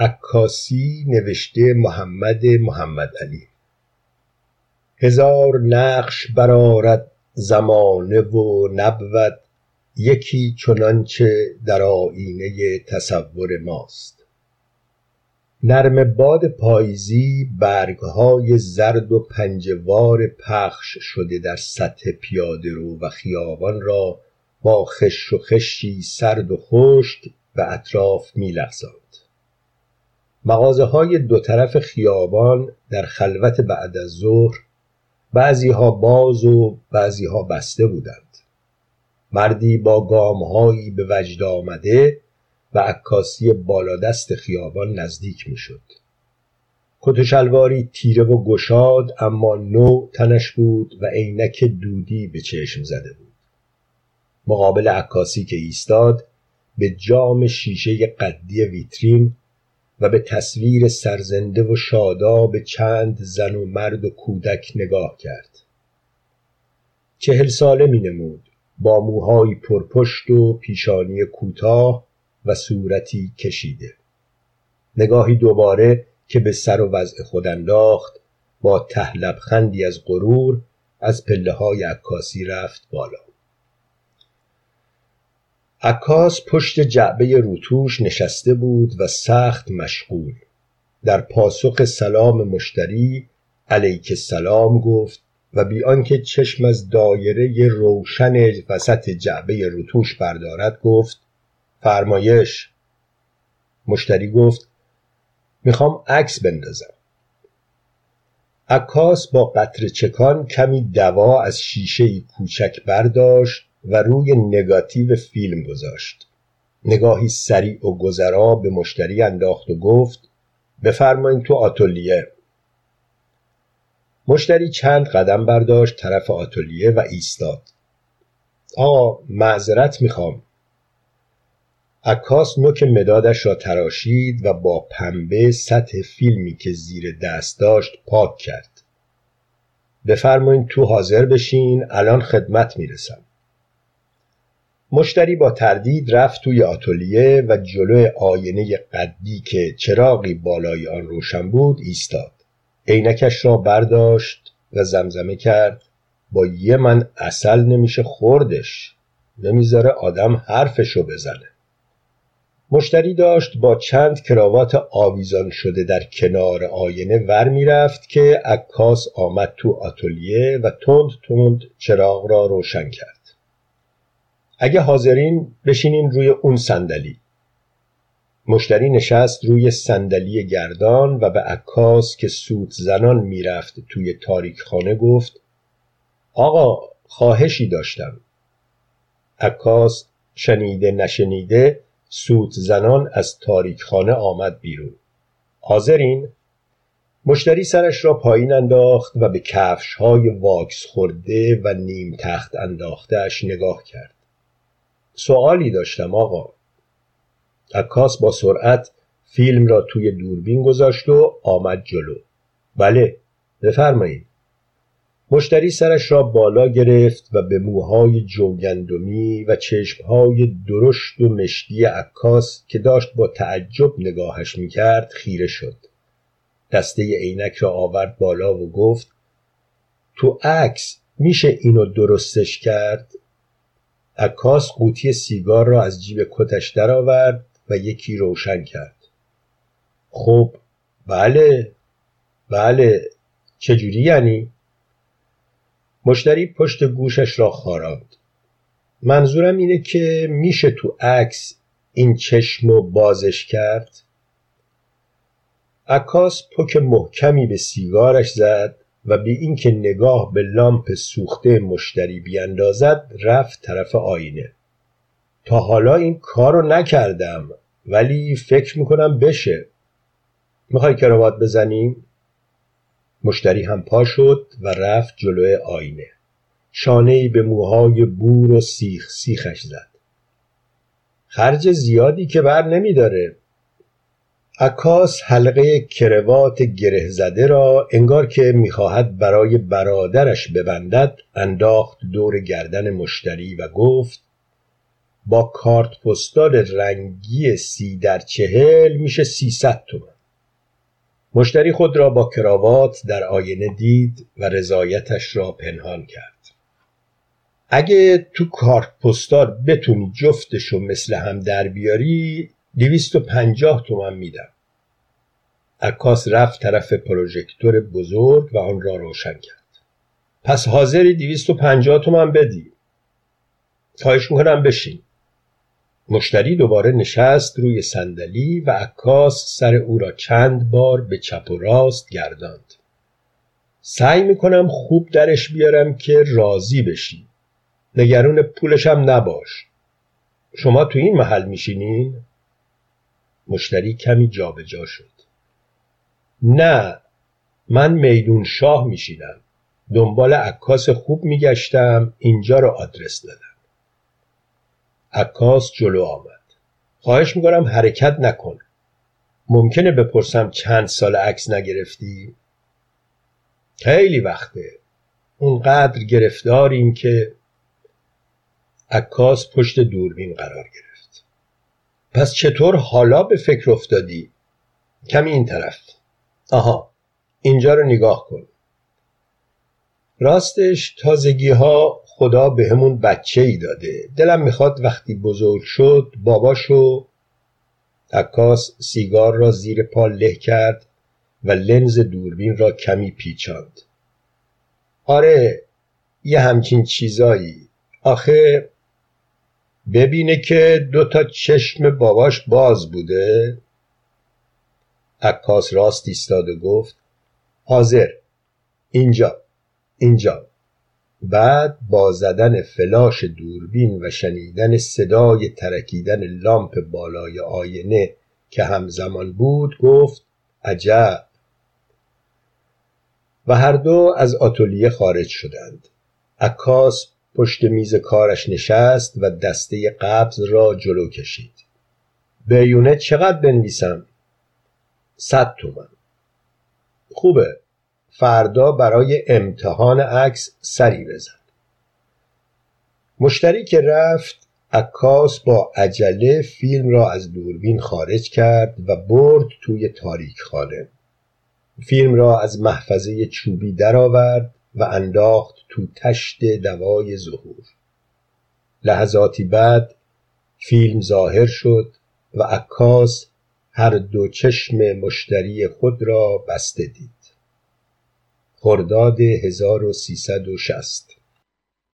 عکاسی نوشته محمد محمد علی. هزار نقش برآرد زمانه و نبود یکی چنانچه در آیینه تصور ماست. نرم باد پاییزی برگهای زرد و پنجه وار پخش شده در سطح پیادهرو و خیابان را با خش و خشی سرد و خشک به اطراف میلغزاند مغازههای دو طرف خیابان در خلوت بعد از ظهر بعضیها باز و بعضیها بسته بودند. مردی با گامهایی به وجد آمده و عکاسی بالادست خیابان نزدیک می‌شد. کت و شلواری تیره و گشاد اما نو تنش بود و عینک دودی به چشم زده بود. مقابل عکاسی که ایستاد به جام شیشه قدی ویترین و به تصویر سرزنده و شاداب چند زن و مرد و کودک نگاه کرد. چهل ساله می نمود با موهای پرپشت و پیشانی کوتاه و صورتی کشیده. نگاهی دوباره که به سر و وضع خود انداخت با ته خندی از غرور از پله های عکاسی رفت بالا. عکاس پشت جعبه روتوش نشسته بود و سخت مشغول. در پاسخ سلام مشتری علیک سلام گفت و بی آنکه چشم از دایره روشن وسط جعبه روتوش بردارد گفت فرمایش. مشتری گفت می‌خوام عکس بندازم. عکاس با قطر چکان کمی دوا از شیشه کوچک برداشت و روی نگاتیو فیلم گذاشت. نگاهی سریع و گذرا به مشتری انداخت و گفت بفرمایید تو آتلیه مشتری چند قدم برداشت طرف آتلیه و ایستاد. آقا معذرت می‌خوام. عکاس نوک مدادش را تراشید و با پنبه سطح فیلمی که زیر دست داشت پاک کرد. بفرمایید تو حاضر بشین الان خدمت می‌رسم. مشتری با تردید رفت توی آتلیه و جلو آینه قدی که چراغی بالای آن روشن بود ایستاد. عینکش را برداشت و زمزمه کرد. با یه من اصل نمیشه خوردش. نمی‌ذاره آدم حرفشو بزنه. مشتری داشت با چند کراوات آویزان شده در کنار آینه ور می‌رفت که عکاس آمد تو آتلیه و تند تند چراغ را روشن کرد. اگه حاضرین بشینین روی اون صندلی. مشتری نشست روی صندلی گردان و به عکاس که سوت زنان می‌رفت توی تاریک خانه گفت آقا خواهشی داشتم. عکاس شنیده نشنیده سوت زنان از تاریک خانه آمد بیرون. حاضرین؟ مشتری سرش را پایین انداخت و به کفش های واکس خورده و نیم تخت انداختهش نگاه کرد. سوالی داشتم آقا. عکاس با سرعت فیلم را توی دوربین گذاشت و آمد جلو. بله بفرمایید. مشتری سرش را بالا گرفت و به موهای جوگندمی و چشمهای درشت و مشکی عکاس که داشت با تعجب نگاهش می‌کرد خیره شد. دسته عینک را آورد بالا و گفت تو عکس میشه اینو درستش کرد؟ عکاس قوطی سیگار را از جیب کتش درآورد و یکی روشن کرد. خب بله بله چجوری یعنی؟ مشتری پشت گوشش را خاراند. منظورم اینه که میشه تو عکس این چشم و بازش کرد؟ عکاس پک محکمی به سیگارش زد و بی اینکه نگاه به لامپ سوخته مشتری بیاندازد رفت طرف آینه. تا حالا این کار رو نکردم ولی فکر می‌کنم بشه. می‌خوای کراوات بزنیم؟ مشتری هم پا شد و رفت جلوی آینه. شانه به موهای بور و سیخ سیخش زد. خرج زیادی که بر نمیداره. عکاس حلقه کروات گره زده را انگار که می‌خواهد برای برادرش ببندد انداخت دور گردن مشتری و گفت با کارت پستال رنگی سی در چهل میشه سیصد تومن مشتری خود را با کراوات در آینه دید و رضایتش را پنهان کرد. اگه تو کارت پستال بتونی جفتشو مثل هم در بیاری دویست و پنجاه تومن میدم. عکاس رفت طرف پروژکتور بزرگ و آن را روشن کرد. پس حاضری دویست و پنجاه تومن بدی. خواهش می‌کنم بشین. مشتری دوباره نشست روی صندلی و عکاس سر او را چند بار به چپ و راست گرداند. سعی می‌کنم خوب درش بیارم که راضی بشی. نگرون پولشم نباش. شما تو این محل میشینین؟ مشتری کمی جابجا جا شد. نه من میدون شاه میشینم. دنبال عکاس خوب میگشتم اینجا رو آدرس دادم. عکاس جلو آمد. خواهش می‌کنم حرکت نکن. ممکنه بپرسم چند سال عکس نگرفتی؟ خیلی وقته. اونقدر گرفتاریم که عکاس پشت دوربین قرار گرفت. پس چطور حالا به فکر افتادی؟ کمی این طرف. آها اینجا رو نگاه کن. راستش تازگی ها خدا به همون بچه ای داده. دلم می‌خواد وقتی بزرگ شد باباشو عکاس سیگار را زیر پا له کرد و لنز دوربین را کمی پیچاند. آره یه همچین چیزایی. آخه ببینه که دو تا چشم باباش باز بوده. عکاس راست ایستاد و گفت حاضر اینجا اینجا. بعد با زدن فلاش دوربین و شنیدن صدای ترکیدن لامپ بالای آینه که همزمان بود گفت عجب. و هر دو از آتلیه خارج شدند. عکاس پشت میز کارش نشست و دسته قبض را جلو کشید. بیونه چقدر بنویسم؟ صد تومن خوبه. فردا برای امتحان عکس سری بزن. مشتری که رفت عکاس با عجله فیلم را از دوربین خارج کرد و برد توی تاریک خانه فیلم را از محفظه چوبی درآورد و انداخت تو تشت دوای ظهور. لحظاتی بعد فیلم ظاهر شد و عکاس هر دو چشم مشتری خود را بسته دید. خرداد 1360